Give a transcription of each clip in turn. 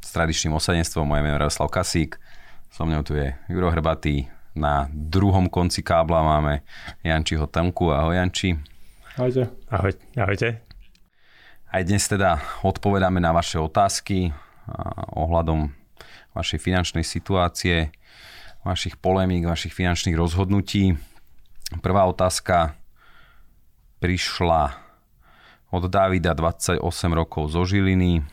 s tradičným osadenstvom, moje meno je Radoslav Kasík, so mnou tu je Juro Hrbatý, na druhom konci kábla máme Jančiho Tamku, ahoj Janči. Ahojte. Ahoj, ahojte. Aj dnes teda odpovedáme na vaše otázky ohľadom vašej finančnej situácie, vašich polémík, vašich finančných rozhodnutí. Prvá otázka prišla od Davida 28 rokov zo Žiliny.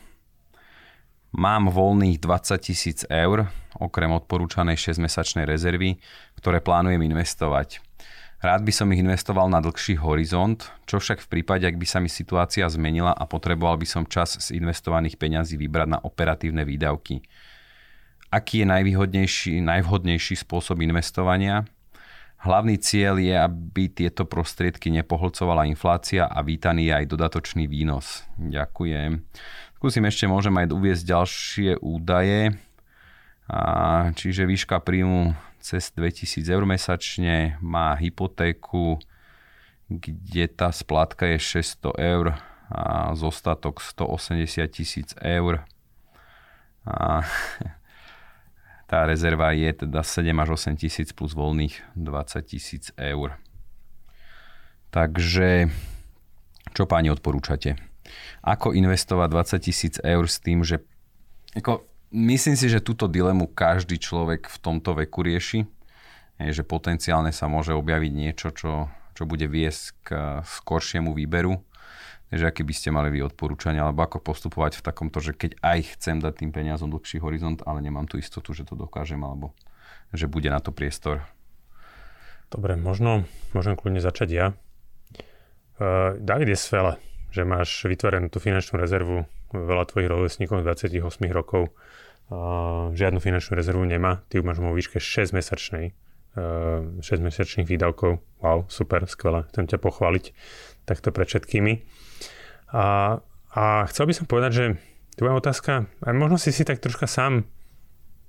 Mám voľných 20 tisíc eur, okrem odporúčanej 6-mesačnej rezervy, ktoré plánujem investovať. Rád by som ich investoval na dlhší horizont, čo však v prípade, ak by sa mi situácia zmenila a potreboval by som čas z investovaných peňazí vybrať na operatívne výdavky aký je najvýhodnejší, najvhodnejší spôsob investovania. Hlavný cieľ je, aby tieto prostriedky nepohlcovala inflácia a vítaný je aj dodatočný výnos. Ďakujem. Skúsim ešte, môžem aj uviezť ďalšie údaje. A, čiže výška príjmu cez 2000 eur mesačne, má hypotéku, kde tá splátka je 600 eur a zostatok 180 tisíc eur. A Tá rezerva je teda 7 až 8 tisíc plus voľných 20 tisíc eur. Takže čo páni odporúčate? Ako investovať 20 tisíc eur s tým, že ako, myslím si, že túto dilemu každý človek v tomto veku rieši, že potenciálne sa môže objaviť niečo, čo, čo bude viesť k skoršiemu výberu že aké by ste mali vy odporúčania, alebo ako postupovať v takomto, že keď aj chcem dať tým peniazom dlhší horizont, ale nemám tú istotu, že to dokážem, alebo že bude na to priestor. Dobre, možno, môžem kľudne začať ja. Uh, David je svele, že máš vytvorenú tú finančnú rezervu, veľa tvojich rovesníkov 28 rokov žiadnu finančnú rezervu nemá, ty ju máš vo výške 6-mesačnej, uh, 6-mesačných výdavkov. Wow, super, skvelé, chcem ťa pochváliť takto pred všetkými. A, a chcel by som povedať, že tvoja otázka, aj možno si si tak troška sám,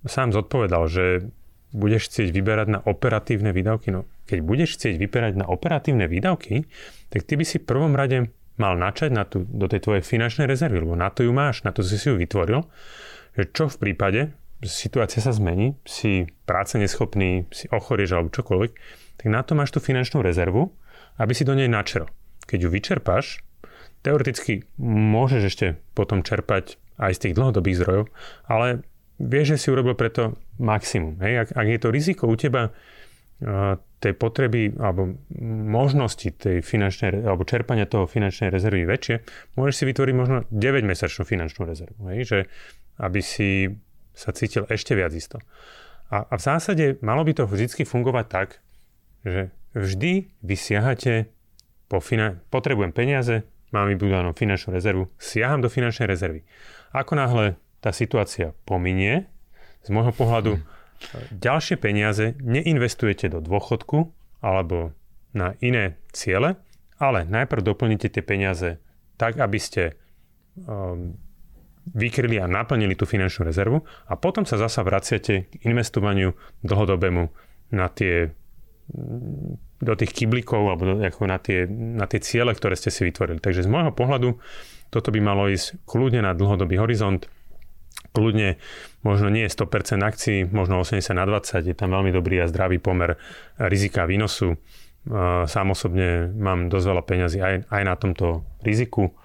sám zodpovedal, že budeš chcieť vyberať na operatívne výdavky. No, keď budeš chcieť vyberať na operatívne výdavky, tak ty by si v prvom rade mal načať na tú, do tej tvojej finančnej rezervy, lebo na to ju máš, na to si si ju vytvoril. Že čo v prípade, že situácia sa zmení, si práce neschopný, si ochorieš alebo čokoľvek, tak na to máš tú finančnú rezervu, aby si do nej načerol. Keď ju vyčerpáš, teoreticky môžeš ešte potom čerpať aj z tých dlhodobých zdrojov, ale vieš, že si urobil preto maximum. Hej? Ak, ak je to riziko u teba tej potreby alebo možnosti tej finančnej, alebo čerpania toho finančnej rezervy väčšie, môžeš si vytvoriť možno 9-mesačnú finančnú rezervu. Hej? Že, aby si sa cítil ešte viac isto. A, a v zásade malo by to vždy fungovať tak, že vždy vy siahate po fina- potrebujem peniaze, mám vybudovanú finančnú rezervu, siaham do finančnej rezervy. Ako náhle tá situácia pominie, z môjho pohľadu ďalšie peniaze neinvestujete do dôchodku alebo na iné ciele, ale najprv doplnite tie peniaze tak, aby ste um, vykryli a naplnili tú finančnú rezervu a potom sa zasa vraciate k investovaniu dlhodobému na tie do tých kyblikov alebo ako na, tie, na tie ciele, ktoré ste si vytvorili. Takže z môjho pohľadu toto by malo ísť kľudne na dlhodobý horizont, kľudne možno nie je 100% akcií, možno 80 na 20, je tam veľmi dobrý a zdravý pomer rizika a výnosu. Sám osobne mám dosť veľa peňazí aj, aj na tomto riziku.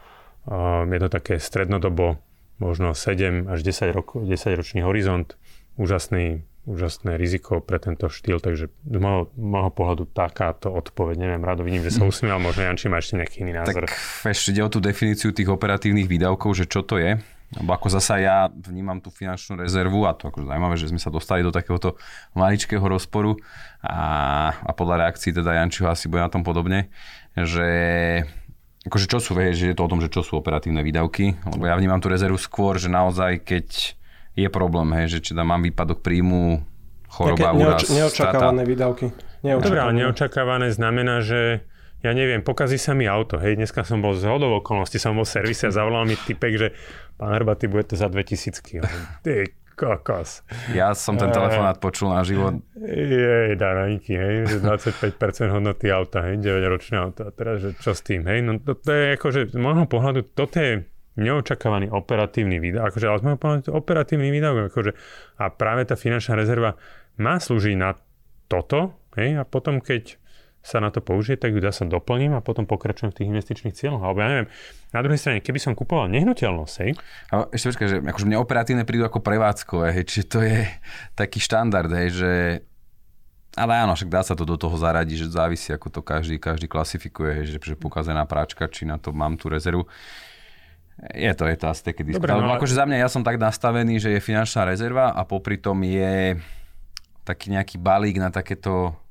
Je to také strednodobo, možno 7 až 10, rok, 10 ročný horizont, úžasný úžasné riziko pre tento štýl, takže z môjho, môjho pohľadu takáto odpoveď, neviem, rado vidím, že sa mhm. usmieval, možno Janči má ešte nejaký iný názor. Tak ešte ide o tú definíciu tých operatívnych výdavkov, že čo to je. Lebo ako zasa ja vnímam tú finančnú rezervu a to akože zaujímavé, že sme sa dostali do takéhoto maličkého rozporu a, a podľa reakcií teda Jančiho asi bude na tom podobne, že akože čo sú, vieš, že je to o tom, že čo sú operatívne výdavky, lebo ja vnímam tú rezervu skôr, že naozaj keď je problém, hej, že či tam mám výpadok príjmu, choroba, úraz, neočakávané strata. výdavky. Neočakávané. Dobre, ale neočakávané znamená, že ja neviem, pokazí sa mi auto, hej, dneska som bol z hodov okolností, som bol v servise a zavolal mi typek, že pán Hrbaty, bude to za 2000 Ty kokos. Ja som ten telefonát počul na život. Jej, daranky, hej, že 25% hodnoty auta, hej, 9-ročné auto. A teraz, že čo s tým, hej, no to, to je akože z môjho pohľadu, toto je neočakávaný operatívny výdaj, akože ale z môjho pohľadu operatívny výdaj, akože a práve tá finančná rezerva má slúžiť na toto, hej, a potom keď sa na to použije, tak ju dá sa doplním a potom pokračujem v tých investičných cieľoch. Alebo ja neviem, na druhej strane, keby som kupoval nehnuteľnosť, hej. A ešte počkaj, že akože mne operatívne prídu ako prevádzkové, hej, čiže to je taký štandard, hej, že ale áno, však dá sa to do toho zaradiť, že závisí, ako to každý, každý klasifikuje, hej, že, že pokazená práčka, či na to mám tú rezervu. Je to, je to asi také Dobre, no, ale... akože za mňa ja som tak nastavený, že je finančná rezerva a popri tom je taký nejaký balík na takéto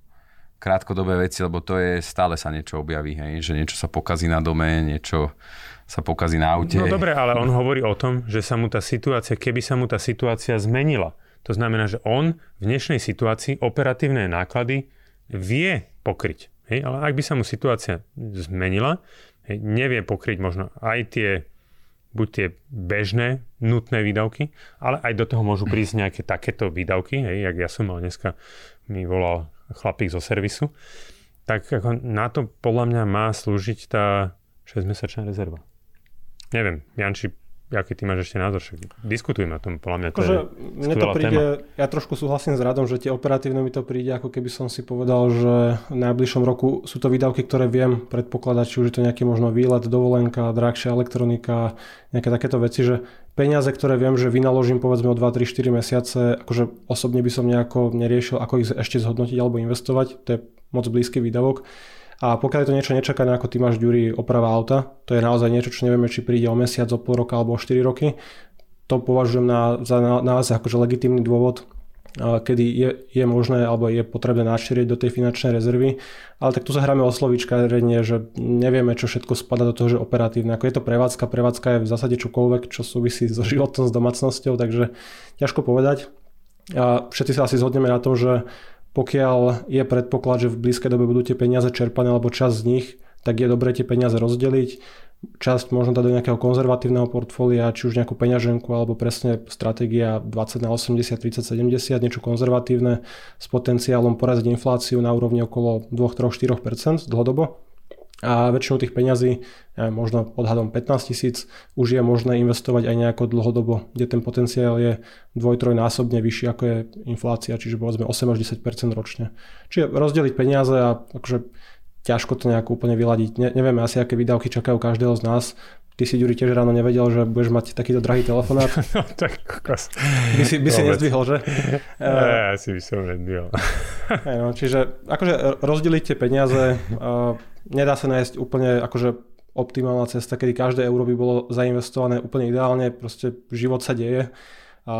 krátkodobé veci, lebo to je, stále sa niečo objaví, hej, že niečo sa pokazí na dome, niečo sa pokazí na aute. No dobre, ale on hovorí o tom, že sa mu tá situácia, keby sa mu tá situácia zmenila, to znamená, že on v dnešnej situácii operatívne náklady vie pokryť. Hej? Ale ak by sa mu situácia zmenila, hej, nevie pokryť možno aj tie buď tie bežné, nutné výdavky, ale aj do toho môžu prísť nejaké takéto výdavky. Hej, jak ja som mal dneska, mi volal chlapík zo servisu, tak ako na to podľa mňa má slúžiť tá 6-mesačná rezerva. Neviem, Janči, aký ty máš ešte názor, však diskutujeme o tom, podľa mňa to je mne to príde, téma. ja trošku súhlasím s Radom, že tie operatívne mi to príde, ako keby som si povedal, že v najbližšom roku sú to výdavky, ktoré viem predpokladať, či už je to nejaký možno výlet, dovolenka, drahšia elektronika, nejaké takéto veci, že peniaze, ktoré viem, že vynaložím povedzme o 2, 3, 4 mesiace, akože osobne by som nejako neriešil, ako ich ešte zhodnotiť alebo investovať, to je moc blízky výdavok. A pokiaľ je to niečo nečakané, ako ty máš, oprava auta, to je naozaj niečo, čo nevieme, či príde o mesiac, o pol roka alebo o 4 roky, to považujem na, za naozaj akože legitímny dôvod, kedy je, je možné alebo je potrebné našíriť do tej finančnej rezervy. Ale tak tu sa hráme o slovíčka, že nevieme, čo všetko spada do toho, že operatívne. Ako je to prevádzka, prevádzka je v zásade čokoľvek, čo súvisí so životom, s domácnosťou, takže ťažko povedať. A všetci sa asi zhodneme na tom, že pokiaľ je predpoklad, že v blízkej dobe budú tie peniaze čerpané alebo časť z nich, tak je dobré tie peniaze rozdeliť. Časť možno dať do nejakého konzervatívneho portfólia, či už nejakú peňaženku alebo presne stratégia 20 na 80, 30, 70, niečo konzervatívne s potenciálom poraziť infláciu na úrovni okolo 2, 3, 4% dlhodobo a väčšinu tých peňazí, možno odhadom 15 tisíc, už je možné investovať aj nejako dlhodobo, kde ten potenciál je dvoj, trojnásobne vyšší ako je inflácia, čiže povedzme 8 až 10% ročne. Čiže rozdeliť peniaze a akože ťažko to nejako úplne vyladiť. Ne, nevieme asi, aké výdavky čakajú každého z nás. Ty si, Ďuri, tiež ráno nevedel, že budeš mať takýto drahý telefonát. No, tak kokos. By si, by si nezdvihol, že? Ja, asi by som nezdvihol. no, čiže akože rozdeliť tie peniaze, nedá sa nájsť úplne akože optimálna cesta, kedy každé euro by bolo zainvestované úplne ideálne, proste život sa deje. A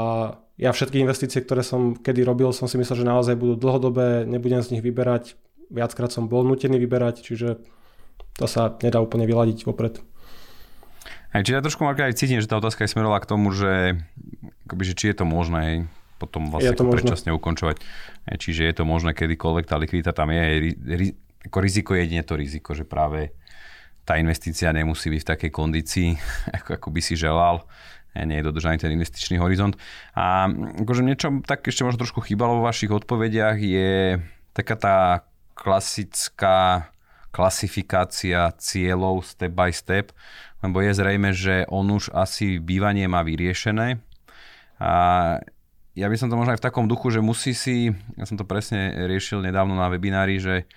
ja všetky investície, ktoré som kedy robil, som si myslel, že naozaj budú dlhodobé, nebudem z nich vyberať. Viackrát som bol nutený vyberať, čiže to sa nedá úplne vyladiť vopred. Aj, čiže ja trošku Marka aj cítim, že tá otázka je smerovala k tomu, že, akoby, že či je to možné potom vlastne to predčasne ukončovať. Aj, čiže je to možné kedykoľvek, tá likvidita tam je. Ri, ako riziko je jedine to riziko, že práve tá investícia nemusí byť v takej kondícii, ako, ako by si želal nie je dodržaný ten investičný horizont. A akože niečo tak ešte možno trošku chýbalo vo vašich odpovediach je taká tá klasická klasifikácia cieľov step by step, lebo je zrejme, že on už asi bývanie má vyriešené. A ja by som to možno aj v takom duchu, že musí si, ja som to presne riešil nedávno na webinári, že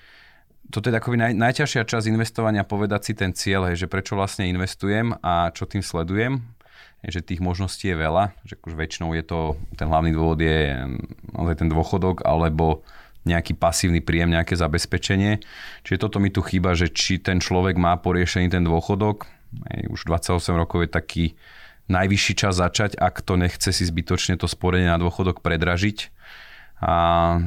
toto je takový naj, najťažšia časť investovania povedať si ten cieľ, hej, že prečo vlastne investujem a čo tým sledujem, hej, že tých možností je veľa, že už väčšinou je to, ten hlavný dôvod je naozaj ten dôchodok alebo nejaký pasívny príjem, nejaké zabezpečenie. Čiže toto mi tu chýba, že či ten človek má poriešený ten dôchodok, už 28 rokov je taký najvyšší čas začať, ak to nechce si zbytočne to sporenie na dôchodok predražiť. A,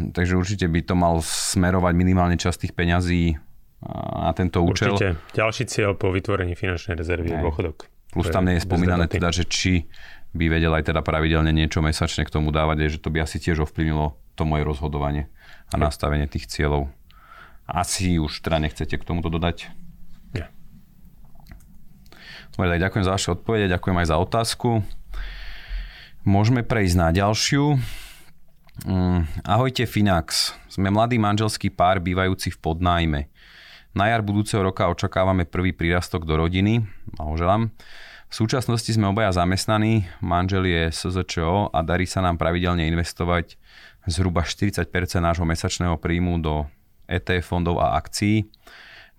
takže určite by to mal smerovať minimálne čas tých peňazí na tento účel. Určite. Ďalší cieľ po vytvorení finančnej rezervy je dôchodok. Plus tam nie je spomínané teda, že či by vedel aj teda pravidelne niečo mesačne k tomu dávať, že to by asi tiež ovplyvnilo to moje rozhodovanie a nastavenie tých cieľov. Asi už teda nechcete k tomuto dodať? Nie. Dobre, tak ďakujem za vaše odpovede, ďakujem aj za otázku. Môžeme prejsť na ďalšiu. Mm, ahojte Finax. Sme mladý manželský pár bývajúci v podnájme. Na jar budúceho roka očakávame prvý prírastok do rodiny. Blahoželám. V súčasnosti sme obaja zamestnaní, manžel je SZČO a darí sa nám pravidelne investovať zhruba 40% nášho mesačného príjmu do ETF fondov a akcií.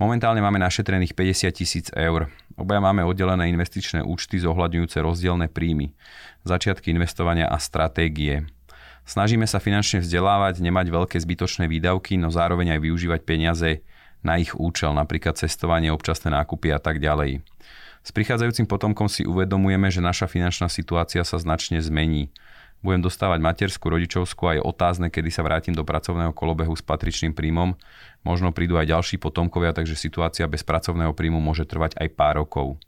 Momentálne máme našetrených 50 tisíc eur. Obaja máme oddelené investičné účty zohľadňujúce rozdielne príjmy, začiatky investovania a stratégie. Snažíme sa finančne vzdelávať, nemať veľké zbytočné výdavky, no zároveň aj využívať peniaze na ich účel, napríklad cestovanie, občasné nákupy a tak ďalej. S prichádzajúcim potomkom si uvedomujeme, že naša finančná situácia sa značne zmení budem dostávať materskú, rodičovskú aj otázne, kedy sa vrátim do pracovného kolobehu s patričným príjmom. Možno prídu aj ďalší potomkovia, takže situácia bez pracovného príjmu môže trvať aj pár rokov.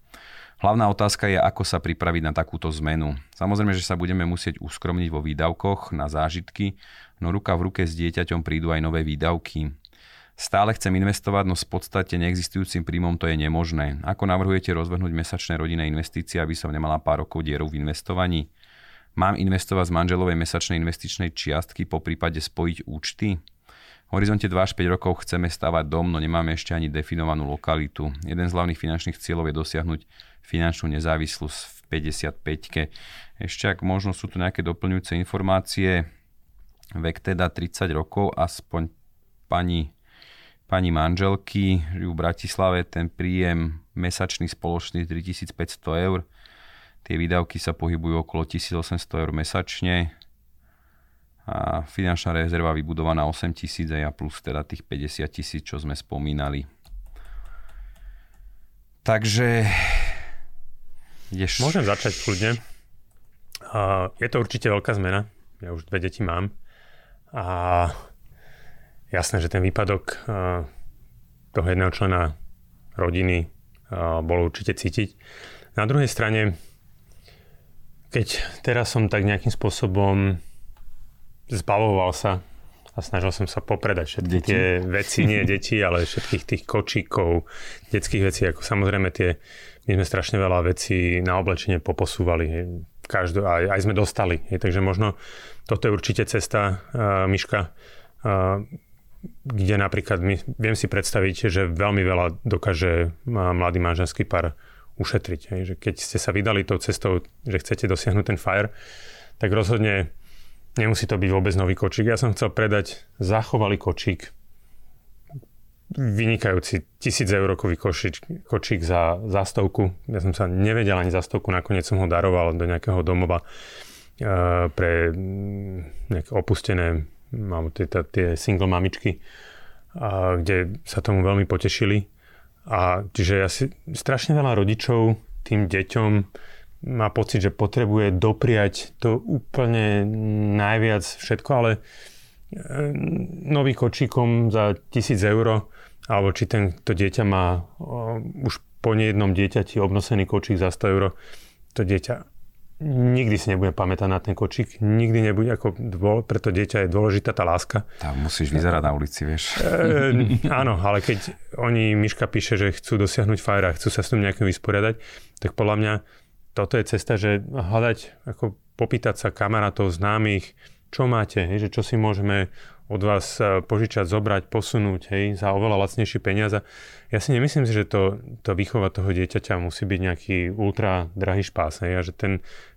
Hlavná otázka je, ako sa pripraviť na takúto zmenu. Samozrejme, že sa budeme musieť uskromniť vo výdavkoch na zážitky, no ruka v ruke s dieťaťom prídu aj nové výdavky. Stále chcem investovať, no v podstate neexistujúcim príjmom to je nemožné. Ako navrhujete rozvrhnúť mesačné rodinné investície, aby som nemala pár rokov dieru v investovaní? Mám investovať z manželovej mesačnej investičnej čiastky, po prípade spojiť účty? Horizonte 2 až 5 rokov chceme stavať dom, no nemáme ešte ani definovanú lokalitu. Jeden z hlavných finančných cieľov je dosiahnuť finančnú nezávislosť v 55-ke. Ešte ak možno sú tu nejaké doplňujúce informácie, vek teda 30 rokov, aspoň pani, pani manželky, žijú v Bratislave, ten príjem mesačný spoločný 3500 eur, Tie výdavky sa pohybujú okolo 1800 eur mesačne a finančná rezerva vybudovaná 8 tisíc a plus teda tých 50 tisíc, čo sme spomínali. Takže... Ideš... Môžem začať kľudne. je to určite veľká zmena. Ja už dve deti mám. A jasné, že ten výpadok toho jedného člena rodiny bol určite cítiť. Na druhej strane keď teraz som tak nejakým spôsobom zbavoval sa a snažil som sa popredať všetky deti? tie veci, nie deti, ale všetkých tých kočíkov, detských vecí, ako samozrejme tie, my sme strašne veľa vecí na oblečenie poposúvali, každú, aj, aj sme dostali, hej, takže možno toto je určite cesta uh, Myška, uh, kde napríklad my, viem si predstaviť, že veľmi veľa dokáže mladý manželský pár ušetriť. Hej. Že keď ste sa vydali tou cestou, že chcete dosiahnuť ten fire, tak rozhodne nemusí to byť vôbec nový kočík. Ja som chcel predať zachovalý kočík, vynikajúci 1000 eurový kočík, kočík za, za. Ja som sa nevedel ani za stovku, nakoniec som ho daroval do nejakého domova uh, pre mm, nejaké opustené mám tie, tie single mamičky, uh, kde sa tomu veľmi potešili a čiže ja si strašne veľa rodičov tým deťom má pocit, že potrebuje dopriať to úplne najviac všetko, ale e, nový kočíkom za tisíc eur, alebo či ten, to dieťa má už po nejednom dieťati obnosený kočík za 100 eur, to dieťa nikdy si nebude pamätať na ten kočík, nikdy nebude, ako dôl, preto dieťa je dôležitá tá láska. Tam musíš vyzerať na ulici, vieš. E, áno, ale keď oni, Miška píše, že chcú dosiahnuť fajra, chcú sa s tým nejakým vysporiadať, tak podľa mňa toto je cesta, že hľadať, ako popýtať sa kamarátov, známych, čo máte, hej, že čo si môžeme od vás e, požičať, zobrať, posunúť hej, za oveľa lacnejšie peniaze. Ja si nemyslím si, že to, to výchova toho dieťaťa musí byť nejaký ultra drahý špás. Hej, a že ten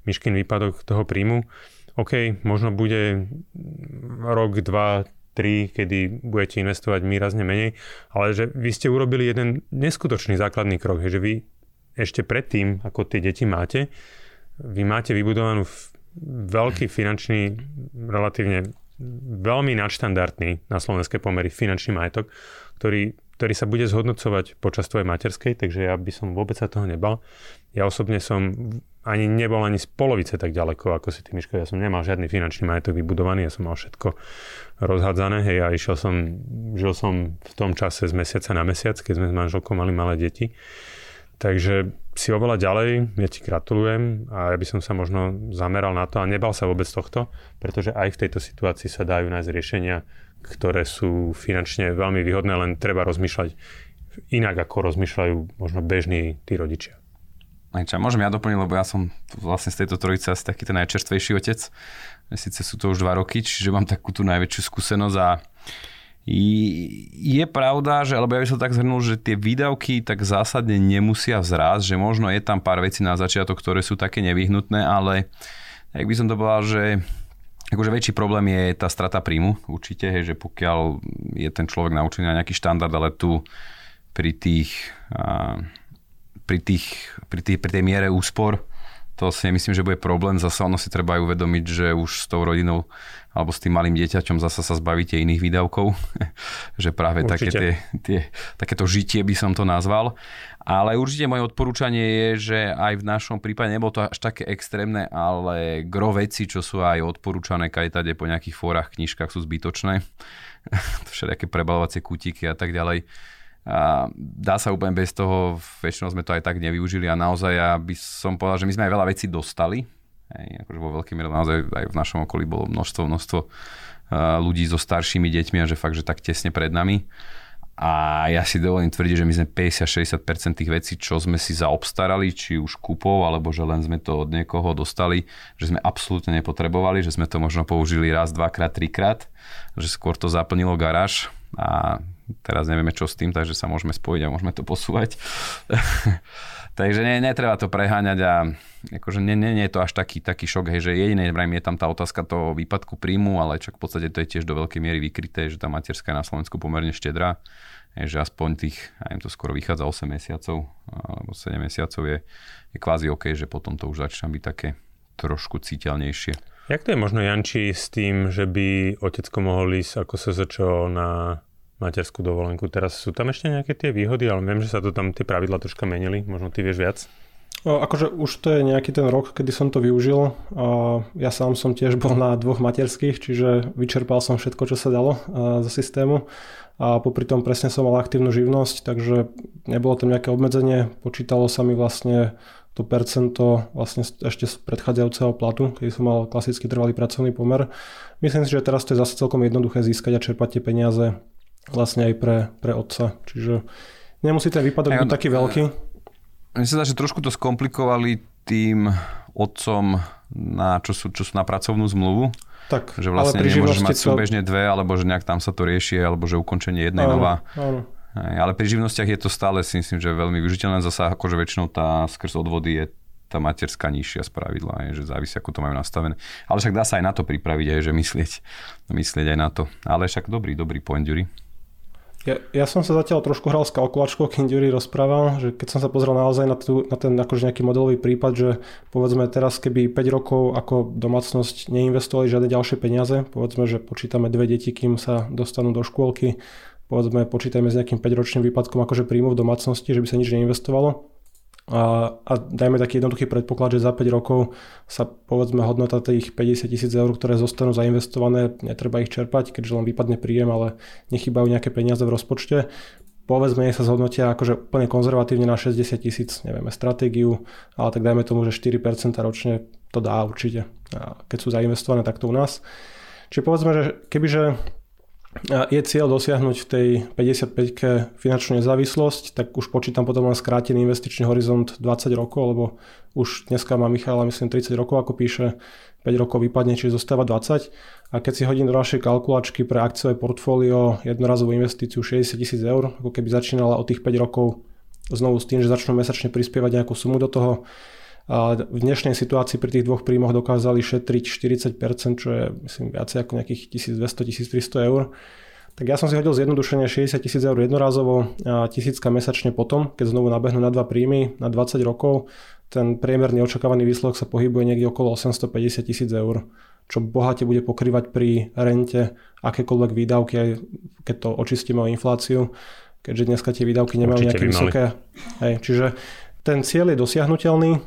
myškin výpadok toho príjmu, OK, možno bude rok, dva, tri, kedy budete investovať výrazne menej, ale že vy ste urobili jeden neskutočný základný krok, hej, že vy ešte predtým, ako tie deti máte, vy máte vybudovanú veľký finančný, relatívne veľmi nadštandardný na slovenské pomery finančný majetok, ktorý ktorý sa bude zhodnocovať počas tvojej materskej, takže ja by som vôbec sa toho nebal. Ja osobne som ani nebol ani z polovice tak ďaleko, ako si ty, Miško. Ja som nemal žiadny finančný majetok vybudovaný, ja som mal všetko rozhádzané. Hej, a išiel som, žil som v tom čase z mesiaca na mesiac, keď sme s manželkou mali malé deti. Takže si oveľa ďalej, ja ti gratulujem a ja by som sa možno zameral na to a nebal sa vôbec tohto, pretože aj v tejto situácii sa dajú nájsť riešenia, ktoré sú finančne veľmi výhodné, len treba rozmýšľať inak, ako rozmýšľajú možno bežní tí rodičia. Čo, môžem ja doplniť, lebo ja som vlastne z tejto trojice asi taký ten najčerstvejší otec. Sice sú to už dva roky, čiže mám takú tú najväčšiu skúsenosť a je pravda, že, alebo ja by som tak zhrnul, že tie výdavky tak zásadne nemusia vzrásť, že možno je tam pár vecí na začiatok, ktoré sú také nevyhnutné, ale jak by som to povedal, že akože väčší problém je tá strata príjmu, určite, hej, že pokiaľ je ten človek naučený na nejaký štandard, ale tu pri tých, pri, tých, pri, tých, pri tej miere úspor to si myslím, že bude problém. Zase ono si treba aj uvedomiť, že už s tou rodinou alebo s tým malým dieťaťom zase sa zbavíte iných výdavkov. že práve také tie, tie, takéto žitie by som to nazval. Ale určite moje odporúčanie je, že aj v našom prípade nebolo to až také extrémne, ale gro veci, čo sú aj odporúčané kajtade po nejakých fórach, knižkách sú zbytočné. Všelijaké prebalovacie kútiky a tak ďalej a dá sa úplne bez toho, väčšinou sme to aj tak nevyužili a naozaj ja by som povedal, že my sme aj veľa vecí dostali. Hej, akože vo veľkej miere naozaj aj v našom okolí bolo množstvo, množstvo ľudí so staršími deťmi a že fakt, že tak tesne pred nami. A ja si dovolím tvrdiť, že my sme 50-60% tých vecí, čo sme si zaobstarali, či už kúpov, alebo že len sme to od niekoho dostali, že sme absolútne nepotrebovali, že sme to možno použili raz, dvakrát, trikrát, že skôr to zaplnilo garáž a teraz nevieme čo s tým, takže sa môžeme spojiť a môžeme to posúvať. takže ne, netreba to preháňať a akože nie, nie, nie je to až taký, taký šok, hej, že jediné, vrajme, je tam tá otázka toho výpadku príjmu, ale čak v podstate to je tiež do veľkej miery vykryté, že tá materská je na Slovensku pomerne štedrá, že aspoň tých, ja im to skoro vychádza 8 mesiacov, alebo 7 mesiacov je, je kvázi OK, že potom to už začína byť také trošku citeľnejšie. Jak to je možno, Janči, s tým, že by otecko mohol ísť ako SZČO na materskú dovolenku. Teraz sú tam ešte nejaké tie výhody, ale viem, že sa to tam tie pravidla troška menili. Možno ty vieš viac? No, akože už to je nejaký ten rok, kedy som to využil. A ja sám som tiež bol na dvoch materských, čiže vyčerpal som všetko, čo sa dalo zo systému. A popri tom presne som mal aktívnu živnosť, takže nebolo tam nejaké obmedzenie. Počítalo sa mi vlastne to percento vlastne ešte z predchádzajúceho platu, keď som mal klasický trvalý pracovný pomer. Myslím si, že teraz to je zase celkom jednoduché získať a čerpať tie peniaze vlastne aj pre, pre otca. Čiže nemusí ten výpadok byť taký veľký. Mne sa dá, že trošku to skomplikovali tým otcom, na, čo, sú, čo sú na pracovnú zmluvu. Tak, že vlastne ale nemôžeš mať súbežne dve, alebo že nejak tam sa to rieši, alebo že ukončenie jednej áno, nová. Áno. Ale pri živnostiach je to stále si myslím, že veľmi využiteľné. Zasa akože väčšinou tá skrz odvody je tá materská nižšia z pravidla, je, že závisí, ako to majú nastavené. Ale však dá sa aj na to pripraviť, aj, že myslieť, myslieť aj na to. Ale však dobrý, dobrý point, Jury. Ja, ja som sa zatiaľ trošku hral s kalkulačkou, keď Jury rozprával, že keď som sa pozrel naozaj na, tú, na ten akože nejaký modelový prípad, že povedzme teraz, keby 5 rokov ako domácnosť neinvestovali žiadne ďalšie peniaze, povedzme, že počítame dve deti, kým sa dostanú do škôlky, povedzme, počítajme s nejakým 5-ročným výpadkom akože príjmu v domácnosti, že by sa nič neinvestovalo, a, a dajme taký jednoduchý predpoklad, že za 5 rokov sa povedzme hodnota tých 50 tisíc eur, ktoré zostanú zainvestované, netreba ich čerpať, keďže len vypadne príjem, ale nechybajú nejaké peniaze v rozpočte. Povedzme, sa zhodnotia akože úplne konzervatívne na 60 tisíc, nevieme, stratégiu, ale tak dajme tomu, že 4% ročne to dá určite. A keď sú zainvestované takto u nás. Čiže povedzme, že kebyže je cieľ dosiahnuť v tej 55 finančnú nezávislosť, tak už počítam potom len skrátený investičný horizont 20 rokov, lebo už dneska má Michala myslím 30 rokov, ako píše, 5 rokov vypadne, čiže zostáva 20. A keď si hodím do našej kalkulačky pre akciové portfólio jednorazovú investíciu 60 tisíc eur, ako keby začínala od tých 5 rokov znovu s tým, že začnú mesačne prispievať nejakú sumu do toho, v dnešnej situácii pri tých dvoch príjmoch dokázali šetriť 40%, čo je myslím viacej ako nejakých 1200-1300 eur. Tak ja som si hodil zjednodušenie 60 tisíc eur jednorázovo a tisícka mesačne potom, keď znovu nabehnú na dva príjmy na 20 rokov, ten priemerný očakávaný výsledok sa pohybuje niekde okolo 850 tisíc eur, čo bohate bude pokrývať pri rente akékoľvek výdavky, keď to očistíme o infláciu keďže dneska tie výdavky nemajú nejaké vysoké. Hej, čiže ten cieľ je dosiahnutelný,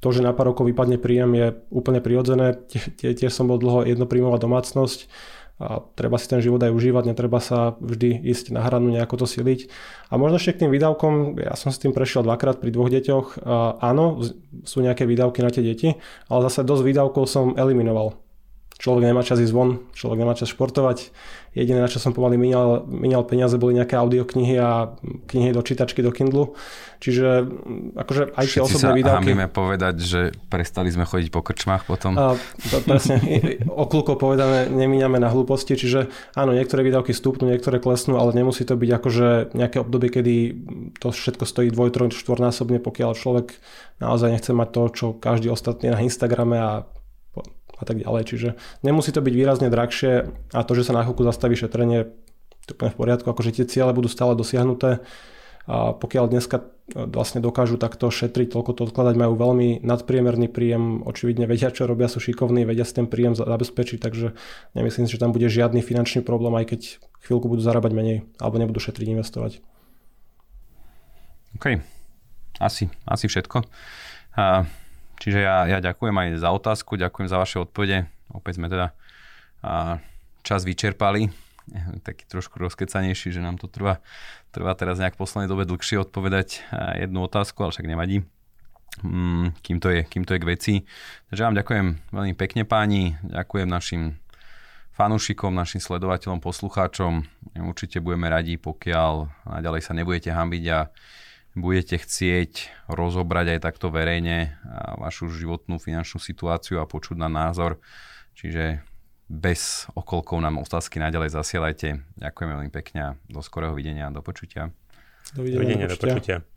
to, že na pár rokov vypadne príjem je úplne prirodzené. Tiež som bol dlho jednopríjmová domácnosť a treba si ten život aj užívať, netreba sa vždy ísť na hranu nejako to siliť. A možno ešte k tým výdavkom, ja som s tým prešiel dvakrát pri dvoch deťoch. A áno, sú nejaké výdavky na tie deti, ale zase dosť výdavkov som eliminoval. Človek nemá čas ísť von, človek nemá čas športovať. Jediné, na čo som pomaly minal, minal peniaze, boli nejaké audioknihy a knihy do čítačky, do Kindlu. Čiže mm, akože aj tie osobné sa výdavky... Všetci povedať, že prestali sme chodiť po krčmách potom. A, presne, okľúko povedané, nemíňame na hlúposti, čiže áno, niektoré výdavky stúpnú, niektoré klesnú, ale nemusí to byť akože nejaké obdobie, kedy to všetko stojí dvoj, troj, štvornásobne, pokiaľ človek naozaj nechce mať to, čo každý ostatný na Instagrame a a tak ďalej. Čiže nemusí to byť výrazne drahšie a to, že sa na chvíľku zastaví šetrenie, to úplne v poriadku, akože tie ciele budú stále dosiahnuté a pokiaľ dneska e, vlastne dokážu takto šetriť, toľko to odkladať, majú veľmi nadpriemerný príjem, očividne vedia, čo robia, sú šikovní, vedia si ten príjem zabezpečiť, takže nemyslím si, že tam bude žiadny finančný problém, aj keď chvíľku budú zarábať menej alebo nebudú šetriť, investovať. OK, asi, asi všetko. Uh... Čiže ja, ja ďakujem aj za otázku, ďakujem za vaše odpovede. Opäť sme teda a, čas vyčerpali, taký trošku rozkecanejší, že nám to trvá, trvá teraz nejak v poslednej dobe dlhšie odpovedať jednu otázku, ale však nevadí, mm, kým, to je, kým to je k veci. Takže vám ďakujem veľmi pekne páni, ďakujem našim fanúšikom, našim sledovateľom, poslucháčom. Určite budeme radi, pokiaľ naďalej sa nebudete hambiť a budete chcieť rozobrať aj takto verejne vašu životnú finančnú situáciu a počuť na názor. Čiže bez okolkov nám otázky naďalej zasielajte. Ďakujem veľmi pekne a do skorého videnia a do počutia. Dovidenia, do počutia. Do počutia.